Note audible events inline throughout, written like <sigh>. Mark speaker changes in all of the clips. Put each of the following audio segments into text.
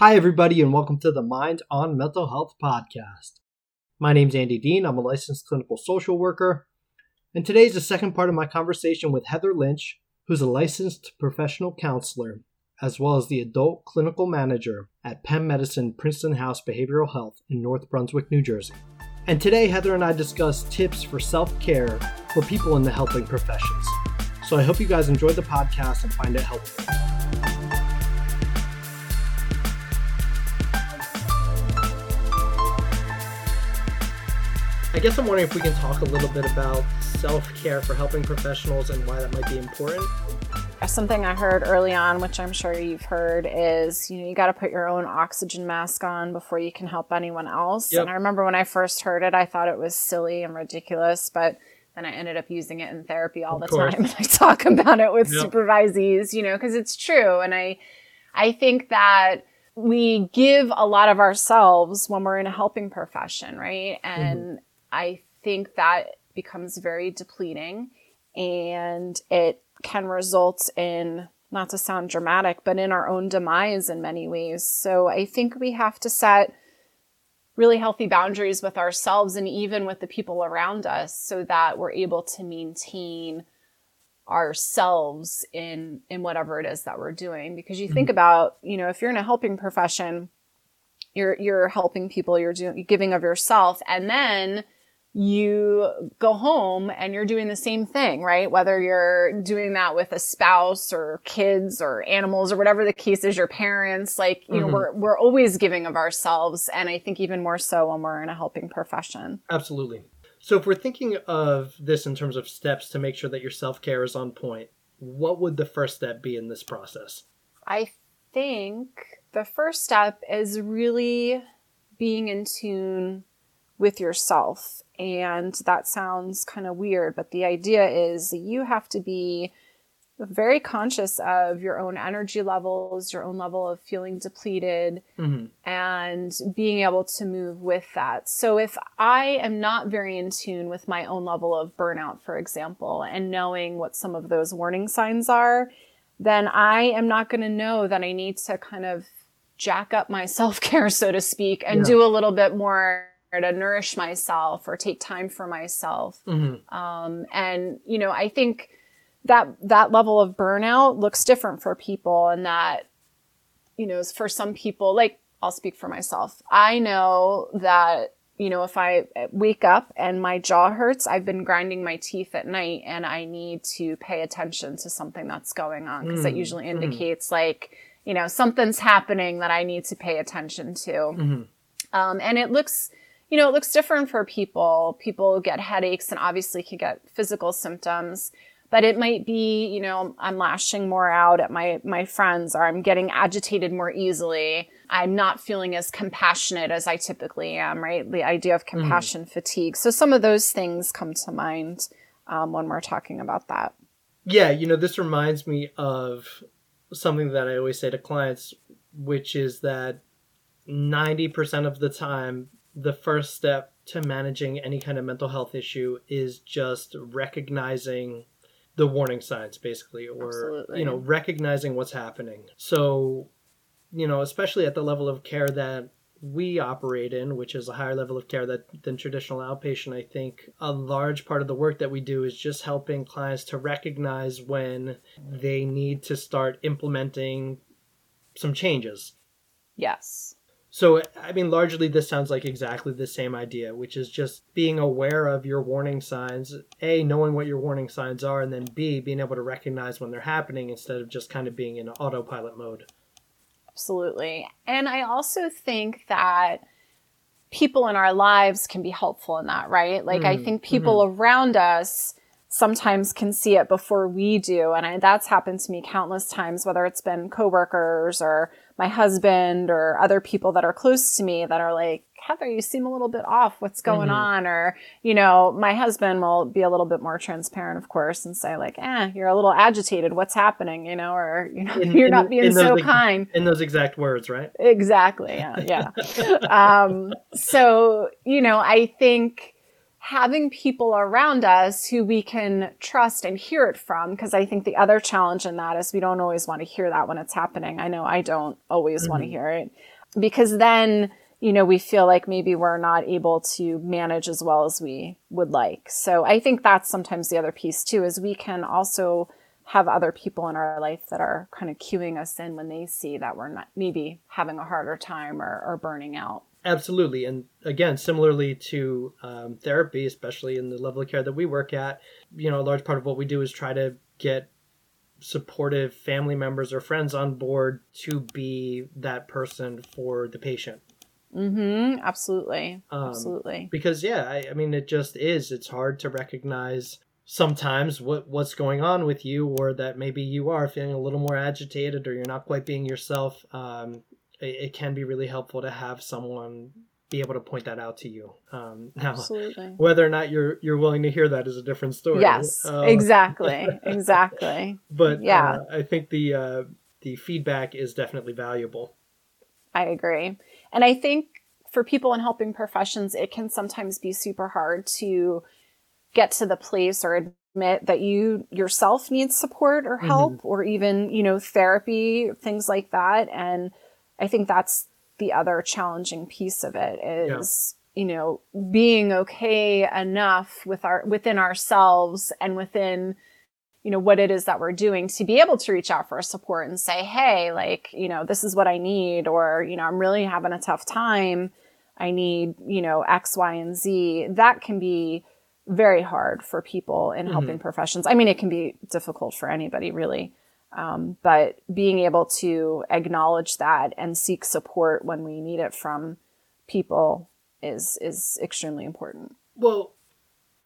Speaker 1: Hi, everybody, and welcome to the Mind on Mental Health podcast. My name is Andy Dean. I'm a licensed clinical social worker, and today is the second part of my conversation with Heather Lynch, who's a licensed professional counselor, as well as the adult clinical manager at Penn Medicine Princeton House Behavioral Health in North Brunswick, New Jersey. And today, Heather and I discuss tips for self care for people in the helping professions. So I hope you guys enjoyed the podcast and find it helpful. I guess I'm wondering if we can talk a little bit about self care for helping professionals and why that might be important.
Speaker 2: Something I heard early on, which I'm sure you've heard, is you know you got to put your own oxygen mask on before you can help anyone else. Yep. And I remember when I first heard it, I thought it was silly and ridiculous, but then I ended up using it in therapy all of the course. time. <laughs> And I talk about it with yep. supervisees, you know, because it's true. And I, I think that we give a lot of ourselves when we're in a helping profession, right? And mm-hmm I think that becomes very depleting and it can result in not to sound dramatic, but in our own demise in many ways. So I think we have to set really healthy boundaries with ourselves and even with the people around us so that we're able to maintain ourselves in in whatever it is that we're doing because you mm-hmm. think about you know if you're in a helping profession you're you're helping people you're doing you're giving of yourself and then you go home and you're doing the same thing, right? Whether you're doing that with a spouse or kids or animals or whatever the case is, your parents, like, you mm-hmm. know, we're, we're always giving of ourselves. And I think even more so when we're in a helping profession.
Speaker 1: Absolutely. So if we're thinking of this in terms of steps to make sure that your self care is on point, what would the first step be in this process?
Speaker 2: I think the first step is really being in tune with yourself and that sounds kind of weird, but the idea is you have to be very conscious of your own energy levels, your own level of feeling depleted, mm-hmm. and being able to move with that. So, if I am not very in tune with my own level of burnout, for example, and knowing what some of those warning signs are, then I am not going to know that I need to kind of jack up my <laughs> self care, so to speak, and yeah. do a little bit more to nourish myself or take time for myself. Mm-hmm. Um, and, you know, I think that that level of burnout looks different for people and that, you know, for some people, like I'll speak for myself. I know that, you know, if I wake up and my jaw hurts, I've been grinding my teeth at night and I need to pay attention to something that's going on because mm-hmm. that usually mm-hmm. indicates mm-hmm. like, you know, something's happening that I need to pay attention to. Mm-hmm. Um, and it looks, you know, it looks different for people. People get headaches and obviously can get physical symptoms, but it might be, you know, I'm lashing more out at my, my friends or I'm getting agitated more easily. I'm not feeling as compassionate as I typically am, right? The idea of mm-hmm. compassion mm. fatigue. So some of those things come to mind um, when we're talking about that.
Speaker 1: Yeah, you know, this reminds me of something that I always say to clients, which is that 90% of the time, the first step to managing any kind of mental health issue is just recognizing the warning signs basically or Absolutely. you know recognizing what's happening. So you know especially at the level of care that we operate in which is a higher level of care that, than traditional outpatient i think a large part of the work that we do is just helping clients to recognize when they need to start implementing some changes.
Speaker 2: Yes
Speaker 1: so, I mean, largely this sounds like exactly the same idea, which is just being aware of your warning signs. A, knowing what your warning signs are, and then B, being able to recognize when they're happening instead of just kind of being in autopilot mode.
Speaker 2: Absolutely. And I also think that people in our lives can be helpful in that, right? Like, mm I think people mm-hmm. around us sometimes can see it before we do. And I, that's happened to me countless times, whether it's been coworkers or my husband or other people that are close to me that are like, Heather, you seem a little bit off. What's going mm-hmm. on? Or, you know, my husband will be a little bit more transparent, of course, and say like, eh, you're a little agitated. What's happening? You know, or, you know, in, <laughs> you're in, not being so kind.
Speaker 1: In those exact words, right?
Speaker 2: Exactly. Yeah. Yeah. <laughs> um, so, you know, I think, having people around us who we can trust and hear it from. Because I think the other challenge in that is we don't always want to hear that when it's happening. I know I don't always mm-hmm. want to hear it because then, you know, we feel like maybe we're not able to manage as well as we would like. So I think that's sometimes the other piece too, is we can also have other people in our life that are kind of cueing us in when they see that we're not maybe having a harder time or, or burning out.
Speaker 1: Absolutely. And again, similarly to um, therapy, especially in the level of care that we work at, you know, a large part of what we do is try to get supportive family members or friends on board to be that person for the patient.
Speaker 2: Mm-hmm. Absolutely. Um, Absolutely.
Speaker 1: Because yeah, I, I mean, it just is. It's hard to recognize sometimes what what's going on with you, or that maybe you are feeling a little more agitated, or you're not quite being yourself. Um, it, it can be really helpful to have someone be able to point that out to you. Um, now, Absolutely. whether or not you're you're willing to hear that is a different story.
Speaker 2: Yes, uh, exactly, <laughs> exactly.
Speaker 1: But yeah, uh, I think the uh, the feedback is definitely valuable.
Speaker 2: I agree, and I think for people in helping professions, it can sometimes be super hard to get to the place or admit that you yourself need support or help, mm-hmm. or even you know therapy, things like that, and I think that's the other challenging piece of it is, yeah. you know, being okay enough with our, within ourselves and within, you know, what it is that we're doing to be able to reach out for support and say, Hey, like, you know, this is what I need, or, you know, I'm really having a tough time. I need, you know, X, Y, and Z. That can be very hard for people in helping mm-hmm. professions. I mean, it can be difficult for anybody really. Um, but being able to acknowledge that and seek support when we need it from people is is extremely important.
Speaker 1: Well,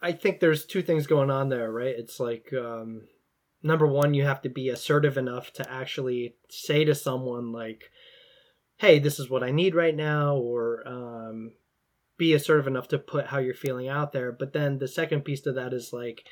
Speaker 1: I think there's two things going on there, right? It's like um, number one, you have to be assertive enough to actually say to someone like, "Hey, this is what I need right now," or um, be assertive enough to put how you're feeling out there. But then the second piece to that is like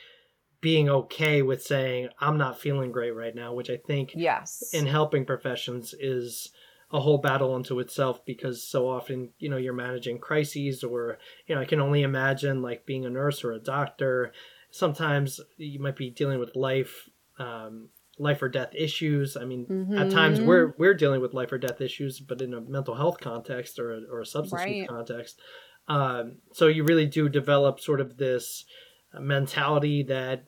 Speaker 1: being okay with saying I'm not feeling great right now, which I think
Speaker 2: yes
Speaker 1: in helping professions is a whole battle unto itself because so often you know you're managing crises or you know I can only imagine like being a nurse or a doctor. Sometimes you might be dealing with life um, life or death issues. I mean, mm-hmm. at times we're we're dealing with life or death issues, but in a mental health context or a, or a substance right. use context. Um, so you really do develop sort of this mentality that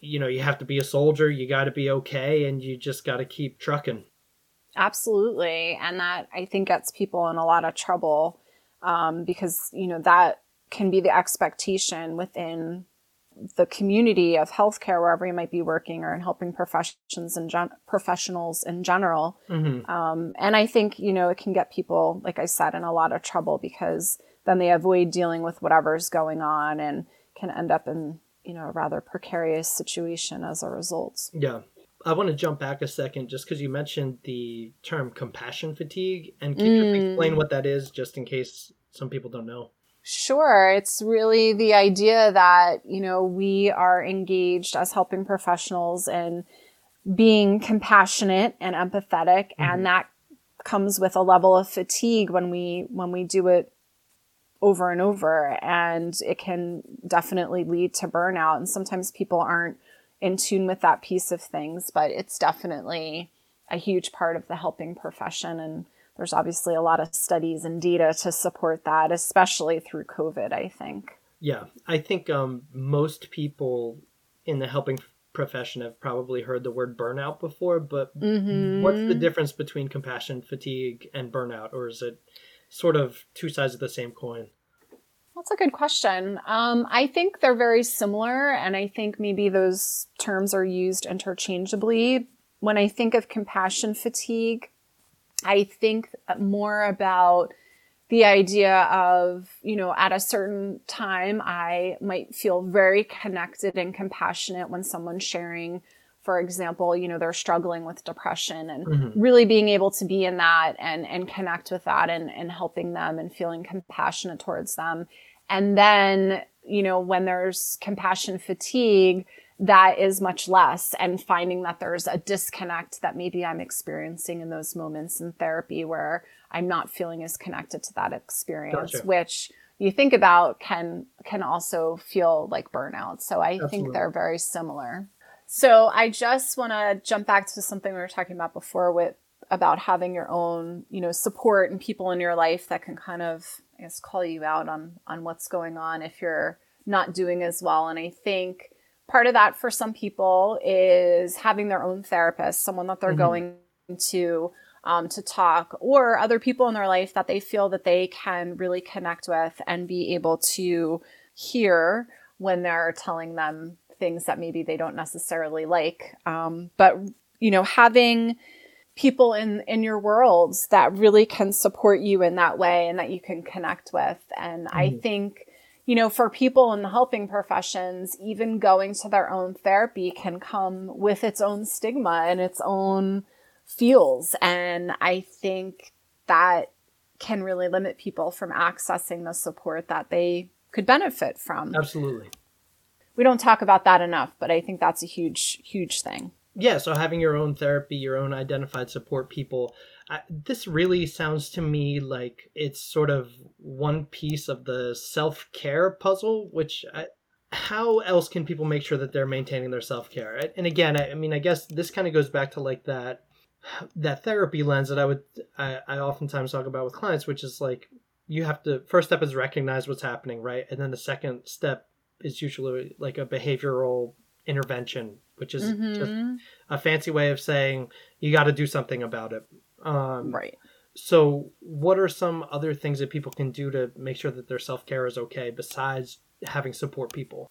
Speaker 1: you know you have to be a soldier you got to be okay and you just got to keep trucking
Speaker 2: absolutely and that i think gets people in a lot of trouble um, because you know that can be the expectation within the community of healthcare wherever you might be working or in helping professions and gen- professionals in general mm-hmm. um, and i think you know it can get people like i said in a lot of trouble because then they avoid dealing with whatever's going on and can end up in you know a rather precarious situation as a result.
Speaker 1: Yeah. I want to jump back a second just because you mentioned the term compassion fatigue. And can you mm. explain what that is just in case some people don't know?
Speaker 2: Sure. It's really the idea that, you know, we are engaged as helping professionals in being compassionate and empathetic. Mm-hmm. And that comes with a level of fatigue when we when we do it over and over and it can definitely lead to burnout and sometimes people aren't in tune with that piece of things but it's definitely a huge part of the helping profession and there's obviously a lot of studies and data to support that especially through covid i think
Speaker 1: yeah i think um, most people in the helping profession have probably heard the word burnout before but mm-hmm. what's the difference between compassion fatigue and burnout or is it sort of two sides of the same coin?
Speaker 2: That's a good question. Um, I think they're very similar, and I think maybe those terms are used interchangeably. When I think of compassion fatigue, I think more about the idea of, you know, at a certain time, I might feel very connected and compassionate when someone's sharing for example, you know, they're struggling with depression and mm-hmm. really being able to be in that and, and connect with that and, and helping them and feeling compassionate towards them. And then, you know, when there's compassion fatigue, that is much less and finding that there's a disconnect that maybe I'm experiencing in those moments in therapy where I'm not feeling as connected to that experience, gotcha. which you think about can can also feel like burnout. So I
Speaker 1: Absolutely.
Speaker 2: think they're very similar. So I just want to jump back to something we were talking about before with about having your own, you know, support and people in your life that can kind of I guess call you out on on what's going on if you're not doing as well. And I think part of that for some people is having their own therapist, someone that they're
Speaker 1: Mhm.
Speaker 2: going to um, to talk, or other people in their life that they feel that they can really connect with and be able to hear when they're telling them things that maybe they don't necessarily like. Um, but you know, having people in in your worlds that really can support you in that way and that you can connect with. And I
Speaker 1: Mhm.
Speaker 2: think you know, for people in the helping professions, even going to their own therapy can come with its own stigma and its own feels. And I think that can really limit people from accessing the support that they could benefit from.
Speaker 1: Absolutely.
Speaker 2: We don't talk about that enough, but I think that's a huge, huge thing.
Speaker 1: Yeah, so having your own therapy, your own identified support people, I, this really sounds to me like it's sort of one piece of the self care puzzle, which I, how else can people make sure that they're maintaining their self care? And again, I, I mean, I guess this kind of goes back to like that that therapy lens that I would I, I oftentimes talk about with clients, which is like you have to first step is recognize what's happening, right? And then the second step is usually like a behavioral intervention, which is just
Speaker 2: Mhm.
Speaker 1: a fancy way of saying you got to do something about it. Um,
Speaker 2: Right.
Speaker 1: So, what are some other things that people can do to make sure that their self care is okay besides having support people?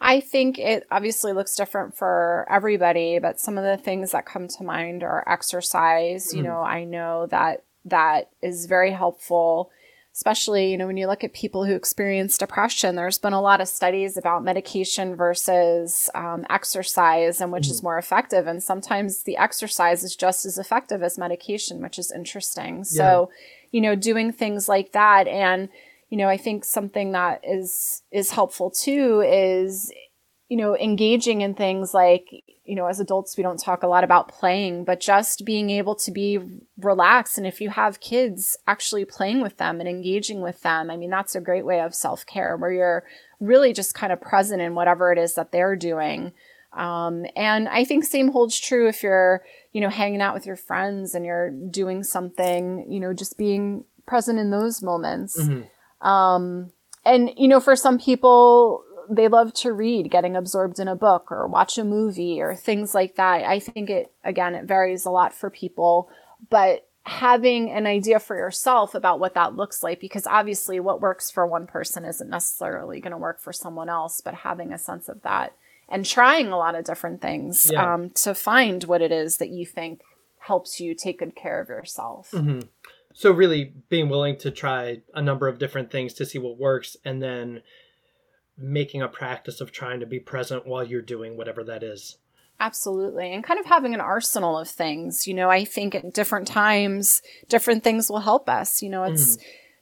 Speaker 2: I think it obviously looks different for everybody, but some of the things that come to mind are exercise. You
Speaker 1: Mhm.
Speaker 2: know, I know that that is very helpful, especially, you know, when you look at people who experience depression, there's been a lot of studies about medication versus um, exercise and which is more effective. And sometimes the exercise is just as effective as medication, which is interesting. So, you know, doing things like that and you know, I think something that is is helpful too is you know, engaging in things like, you know, as adults we don't talk a lot about playing, but just being able to be relaxed and if you have kids, actually playing with them and engaging with them. I mean, that's a great way of self-care where you're really just kind of present in whatever it is that they're doing. Um, and I think same holds true if you're, you know, hanging out with your friends and you're doing something, you know, just being present in those moments.
Speaker 1: Mhm.
Speaker 2: Um, and you know, for some people, they love to read, getting absorbed in a book or watch a movie or things like that. I think it again, it varies a lot for people, but having an idea for yourself about what that looks like, because obviously what works for one person isn't necessarily going to work for someone else, but having a sense of that and trying a lot of different things
Speaker 1: Yeah.
Speaker 2: um, to find what it is that you think helps you take good care of yourself.
Speaker 1: Mhm. So, really being willing to try a number of different things to see what works and then making a practice of trying to be present while you're doing whatever that is.
Speaker 2: Absolutely. And kind of having an arsenal of things. You know, I think at different times, different things will help us. You know, it's,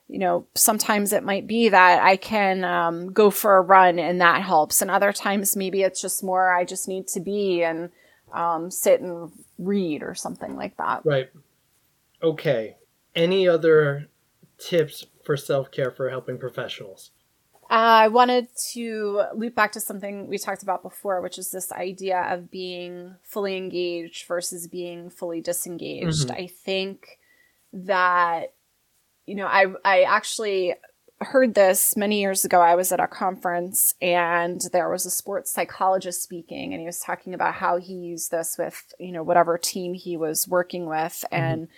Speaker 2: you know, sometimes it might be that I can um, go for a run and that helps. And other times, maybe it's just more I just need to be and um, sit and read or something like that.
Speaker 1: Right. Okay. Any other tips for self care for helping professionals?
Speaker 2: Uh, I wanted to loop back to something we talked about before, which is this idea of being fully engaged versus being fully disengaged.
Speaker 1: Mhm.
Speaker 2: I think that, you know, I, I actually heard this many years ago. I was at a conference and there was a sports psychologist speaking, and he was talking about how he used this with, you know, whatever team he was working with. And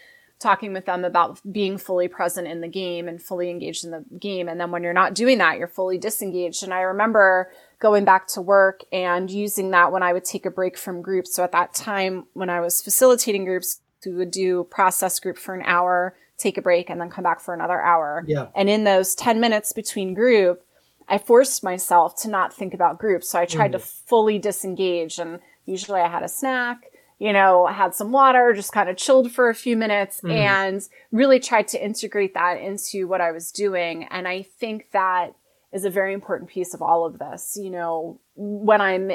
Speaker 2: talking with them about being fully present in the game and fully engaged in the game. And then when you're not doing that, you're fully disengaged. And I remember going back to work and using that when I would take a break from groups. So at that time, when I was facilitating groups, we would do process group for an hour, take a break, and then come back for another hour.
Speaker 1: Yeah.
Speaker 2: And in those 10 minutes between group, I forced myself to not think about groups. So I tried mm-hmm. to fully disengage and usually I had a snack, you know, I had some water, just kind of chilled for a few minutes
Speaker 1: Mhm.
Speaker 2: and really tried to integrate that into what I was doing. And I think that is a very important piece of all of this. You know, when I'm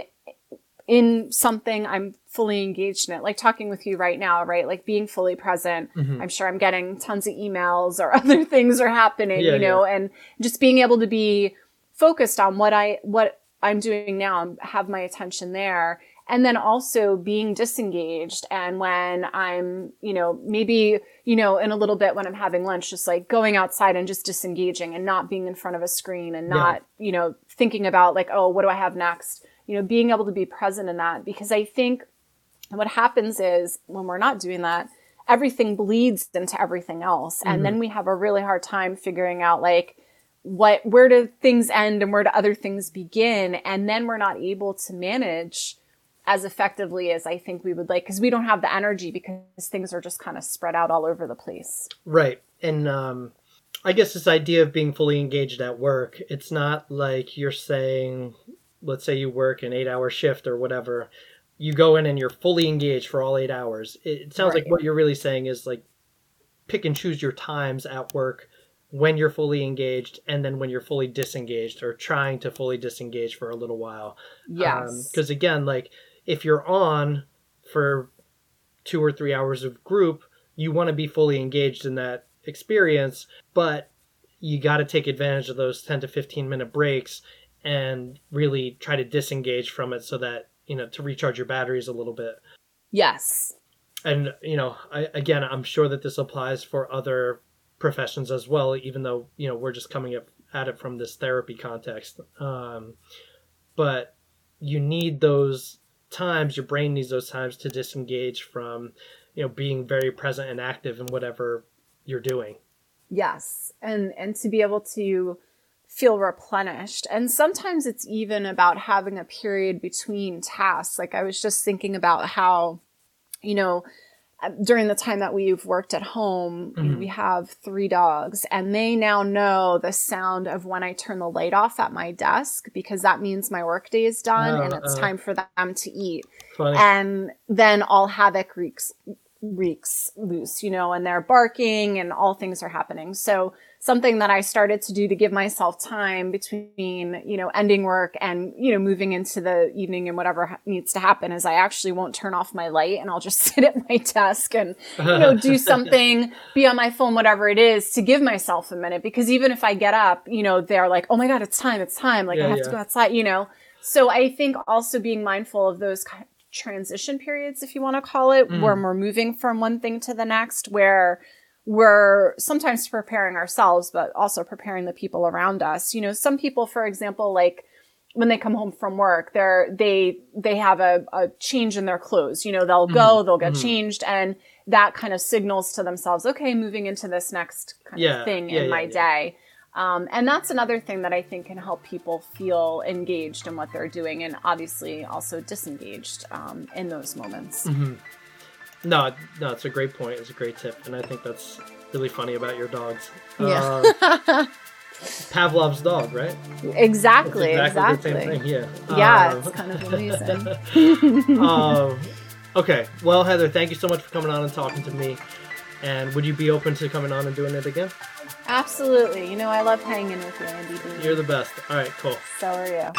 Speaker 2: in something, I'm fully engaged in it. Like talking with you right now, right? Like being fully present.
Speaker 1: Mhm.
Speaker 2: I'm sure I'm getting tons of emails or <laughs> other things are happening,
Speaker 1: Yeah,
Speaker 2: you know, and just being able to be focused on what I what I'm doing now and have my attention there. And then also being disengaged and when I'm, you know, maybe, you know, in a little bit when I'm having lunch, just like going outside and just disengaging and not being in front of a screen and
Speaker 1: Yeah.
Speaker 2: not, you know, thinking about like, oh, what do I have next? You know, being able to be present in that because I think what happens is when we're not doing that, everything bleeds into everything else. And mm-hmm. then we have a really hard time figuring out like what where do things end and where do other things begin and then we're not able to manage as effectively as I think we would like because we don't have the energy because things are just kind of spread out all over the place.
Speaker 1: Right. And um, I guess this idea of being fully engaged at work, it's not like you're saying, let's say you work an eight hour shift or whatever, you go in and you're fully engaged for all eight hours. It, it sounds like what you're really saying is like pick and choose your times at work when you're fully engaged and then when you're fully disengaged or trying to fully disengage for a little while.
Speaker 2: Yes.
Speaker 1: Because again, like if you're on for two or three hours of group, you want to be fully engaged in that experience, but you got to take advantage of those 10 to 15 minute breaks and really try to disengage from it so that, you know, to recharge your batteries a little bit.
Speaker 2: yes.
Speaker 1: And, you know, I, again, I'm sure that this applies for other professions as well, even though, you know, we're just coming up at it from this therapy context. Um, but you need those times, your brain needs those times to disengage from, you know, being very present and active in whatever you're doing.
Speaker 2: Yes. And and to be able to feel replenished. And sometimes it's even about having a period between tasks. Like I was just thinking about how you know during the time that we've worked at home,
Speaker 1: Mhm.
Speaker 2: we have three dogs and they now know the sound of when I turn the light off at my desk because that means my workday is done
Speaker 1: Oh,
Speaker 2: and it's
Speaker 1: uh.
Speaker 2: time for them to eat
Speaker 1: Funny.
Speaker 2: and then all havoc wreaks wreaks loose you know and they're barking and all things are happening. So something that i started to do to give myself time between you know ending work and you know moving into the evening and whatever ha- needs to happen is i actually won't turn off my light and i'll just <laughs> sit at my desk and you know do <laughs> something be on my phone whatever it is to give myself a minute. Because even if i get up you know they're like oh my god it's time it's time. Like
Speaker 1: Yeah,
Speaker 2: i have
Speaker 1: yeah.
Speaker 2: to go outside you know? So I think also being mindful of those transition periods, if you want to call it,
Speaker 1: Mm.
Speaker 2: where we're moving from one thing to the next, where we're sometimes preparing ourselves, but also preparing the people around us. You know, some people, for example, like when they come home from work, they're they they have a, a change in their clothes. You know, they'll go, they'll get
Speaker 1: mhm.
Speaker 2: changed, and that kind of signals to themselves, okay, moving into this next kind
Speaker 1: Yeah,
Speaker 2: of thing
Speaker 1: yeah,
Speaker 2: in
Speaker 1: yeah,
Speaker 2: my day. Um, and that's another thing that I think can help people feel engaged in what they're doing and obviously also disengaged um, in those moments.
Speaker 1: Mhm. No, no, it's a great point. It's a great tip, and I think that's really funny about your dogs.
Speaker 2: Yeah.
Speaker 1: Uh, <laughs> Pavlov's dog, right?
Speaker 2: exactly,
Speaker 1: It's
Speaker 2: exactly.
Speaker 1: the same thing. Yeah.
Speaker 2: Yeah,
Speaker 1: Um,
Speaker 2: it's kind of amazing. <laughs>
Speaker 1: um, okay. Well, Heather, thank you so much for coming on and talking to me. And would you be open to coming on and doing it again?
Speaker 2: Absolutely. You know, I love hanging with you, Andy.
Speaker 1: You're the best. All right, cool.
Speaker 2: so are you.